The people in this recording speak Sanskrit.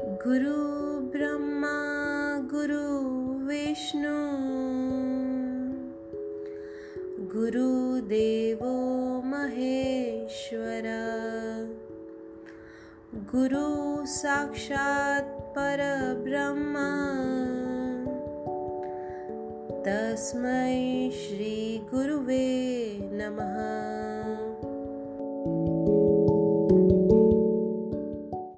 गुरु ब्रह्मा गुरुविष्णु गुरुदेवो महेश्वर। गुरु साक्षात् परब्रह्मा। तस्मै श्रीगुरुवे नमः।